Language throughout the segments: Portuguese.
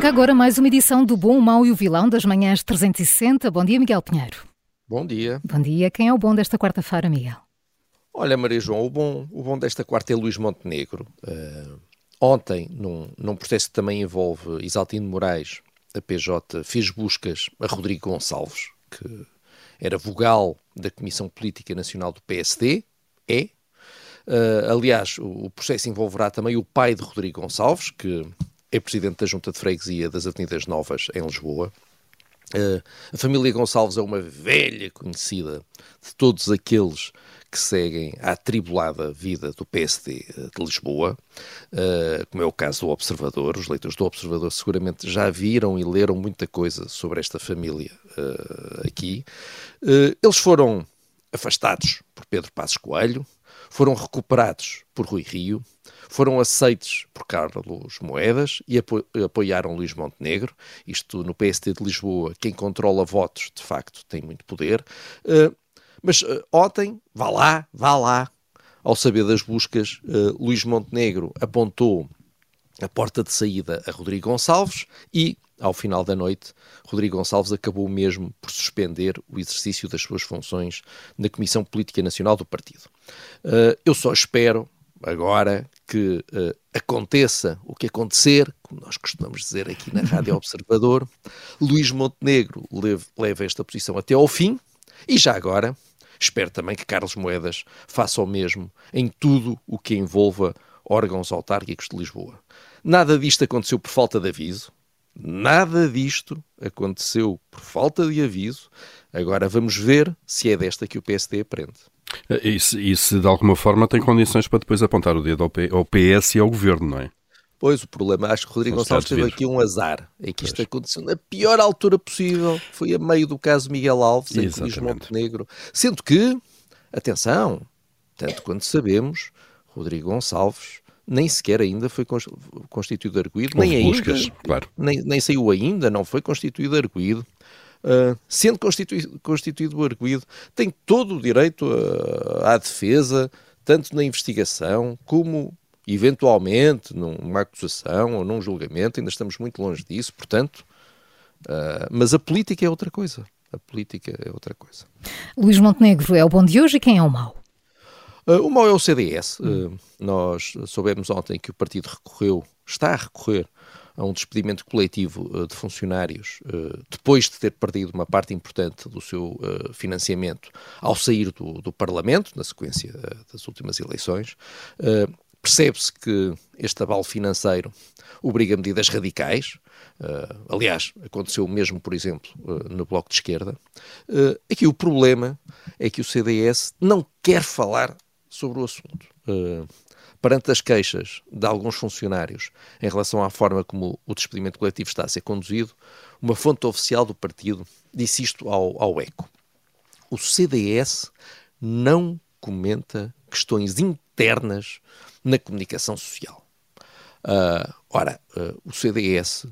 Arranca agora mais uma edição do Bom, o Mau e o Vilão das Manhãs 360. Bom dia, Miguel Pinheiro. Bom dia. Bom dia. Quem é o bom desta quarta-feira, Miguel? Olha, Maria João, o bom, o bom desta quarta é Luís Montenegro. Uh, ontem, num, num processo que também envolve Isaltino Moraes, a PJ fez buscas a Rodrigo Gonçalves, que era vogal da Comissão Política Nacional do PSD, é. Uh, aliás, o, o processo envolverá também o pai de Rodrigo Gonçalves, que é presidente da Junta de Freguesia das Avenidas Novas, em Lisboa. Uh, a família Gonçalves é uma velha conhecida de todos aqueles que seguem a atribulada vida do PSD de Lisboa, uh, como é o caso do Observador. Os leitores do Observador seguramente já viram e leram muita coisa sobre esta família uh, aqui. eles foram afastados por Pedro Passos Coelho, foram recuperados por Rui Rio, foram aceitos por Carlos Moedas e apo apoiaram Luís Montenegro. Isto no PSD de Lisboa, quem controla votos, de facto, tem muito poder. Uh, mas uh, ontem, vá lá, vá lá, ao saber das buscas, uh, Luís Montenegro apontou a porta de saída a Rodrigo Gonçalves e, ao final da noite, Rodrigo Gonçalves acabou mesmo por suspender o exercício das suas funções na Comissão Política Nacional do Partido. Uh, eu só espero agora que uh, aconteça o que acontecer, como nós costumamos dizer aqui na Rádio Observador, Luís Montenegro leve, leve esta posição até ao fim e já agora espero também que Carlos Moedas faça o mesmo em tudo o que envolva órgãos autárquicos de Lisboa. Nada disto aconteceu por falta de aviso, nada disto aconteceu por falta de aviso. Agora vamos ver se é desta que o PSD aprende. E se, e se de alguma forma tem condições para depois apontar o dedo ao, P, ao PS e ao governo, não é? Pois, o problema, acho que Rodrigo Gonçalves teve aqui um azar, é que isto pois. aconteceu na pior altura possível, foi a meio do caso Miguel Alves, em Luís Montenegro, sendo que, atenção, tanto quanto sabemos, Rodrigo Gonçalves nem sequer ainda foi constituído arguído, nem buscas, ainda, claro. nem, nem saiu ainda, não foi constituído arguído. Uh, sendo constituído, constituído o arguído, tem todo o direito à defesa, tanto na investigação como eventualmente numa acusação ou num julgamento, ainda estamos muito longe disso, portanto, uh, mas a política é outra coisa. A política é outra coisa. Luís Montenegro é o bom de hoje e quem é o mau? Uh, o mau é o CDS. Uh, nós soubemos ontem que o partido recorreu, está a recorrer a um despedimento coletivo uh, de funcionários uh, depois de ter perdido uma parte importante do seu uh, financiamento ao sair do, do Parlamento, na sequência das últimas eleições. Percebe-se que este abalo financeiro obriga medidas radicais. aliás, aconteceu o mesmo, por exemplo, no Bloco de Esquerda. aqui o problema é que o CDS não quer falar sobre o assunto perante as queixas de alguns funcionários em relação à forma como o despedimento coletivo está a ser conduzido, uma fonte oficial do partido disse isto ao, ao ECO. O CDS não comenta questões internas na comunicação social. Uh, ora, uh, o CDS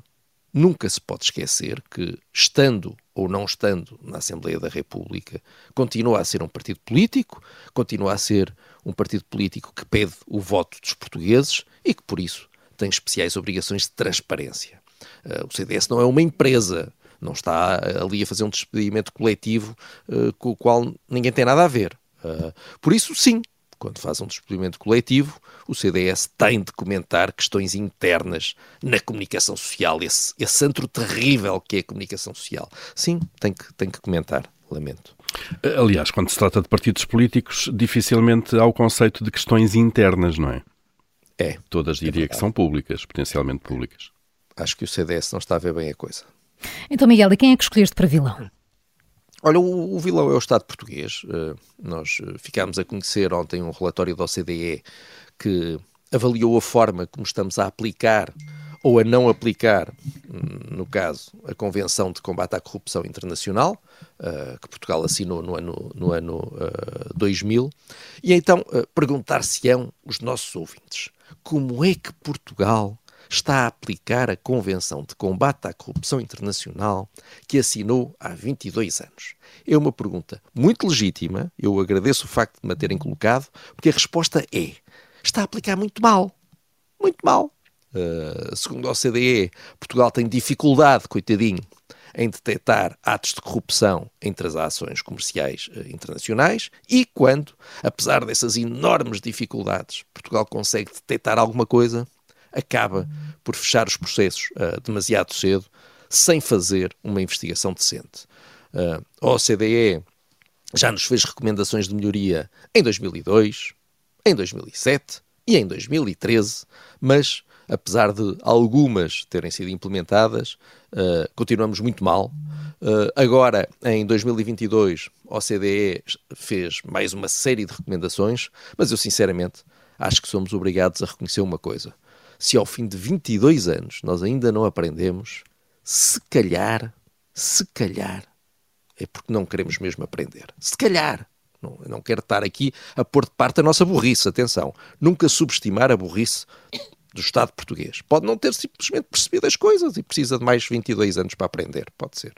nunca se pode esquecer que, estando ou não estando na Assembleia da República, continua a ser um partido político, continua a ser um partido político que pede o voto dos portugueses e que, por isso, tem especiais obrigações de transparência. Uh, o CDS não é uma empresa, não está ali a fazer um despedimento coletivo uh, com o qual ninguém tem nada a ver. Por isso, sim, quando faz um despedimento coletivo, o CDS tem de comentar questões internas na comunicação social, esse, esse antro terrível que é a comunicação social. Sim, tem que, tem que comentar, lamento. Aliás, quando se trata de partidos políticos, dificilmente há o conceito de questões internas, não é? É. Todas diria é que são públicas, potencialmente públicas. Acho que o CDS não está a ver bem a coisa. Então, Miguel, e quem é que escolheste para vilão? Olha, o, o vilão é o Estado português. Uh, nós ficámos a conhecer ontem um relatório da OCDE que avaliou a forma como estamos a aplicar ou a não aplicar, hum, no caso, a Convenção de Combate à Corrupção Internacional, uh, que Portugal assinou no ano, no ano uh, 2000, e então uh, perguntar-se-ão os nossos ouvintes como é que Portugal está a aplicar a Convenção de Combate à Corrupção Internacional que assinou há 22 anos? É uma pergunta muito legítima, eu agradeço o facto de me terem colocado, porque a resposta é: está a aplicar muito mal. Muito mal. Uh, segundo a OCDE, Portugal tem dificuldade, coitadinho, em detectar atos de corrupção em transações comerciais uh, internacionais e quando, apesar dessas enormes dificuldades, Portugal consegue detectar alguma coisa, acaba por fechar os processos uh, demasiado cedo, sem fazer uma investigação decente. Uh, a OCDE já nos fez recomendações de melhoria em 2002, em 2007 e em 2013, mas apesar de algumas terem sido implementadas, uh, continuamos muito mal. Uh, agora, em 2022, a OCDE fez mais uma série de recomendações, mas eu sinceramente acho que somos obrigados a reconhecer uma coisa. Se ao fim de 22 anos nós ainda não aprendemos, se calhar, se calhar, é porque não queremos mesmo aprender. Se calhar. Não, não quero estar aqui a pôr de parte a nossa burrice, atenção. Nunca subestimar a burrice do Estado português. Pode não ter simplesmente percebido as coisas e precisa de mais 22 anos para aprender. Pode ser.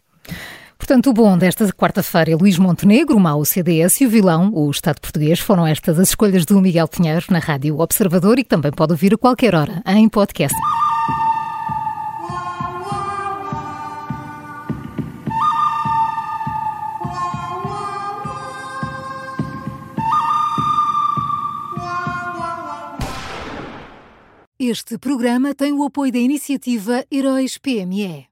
Portanto, o bom desta quarta-feira é Luís Montenegro, o mau CDS e o vilão, o Estado português. Foram estas as escolhas do Miguel Pinheiro na Rádio Observador e que também pode ouvir a qualquer hora em podcast. Este programa tem o apoio da iniciativa Heróis PME.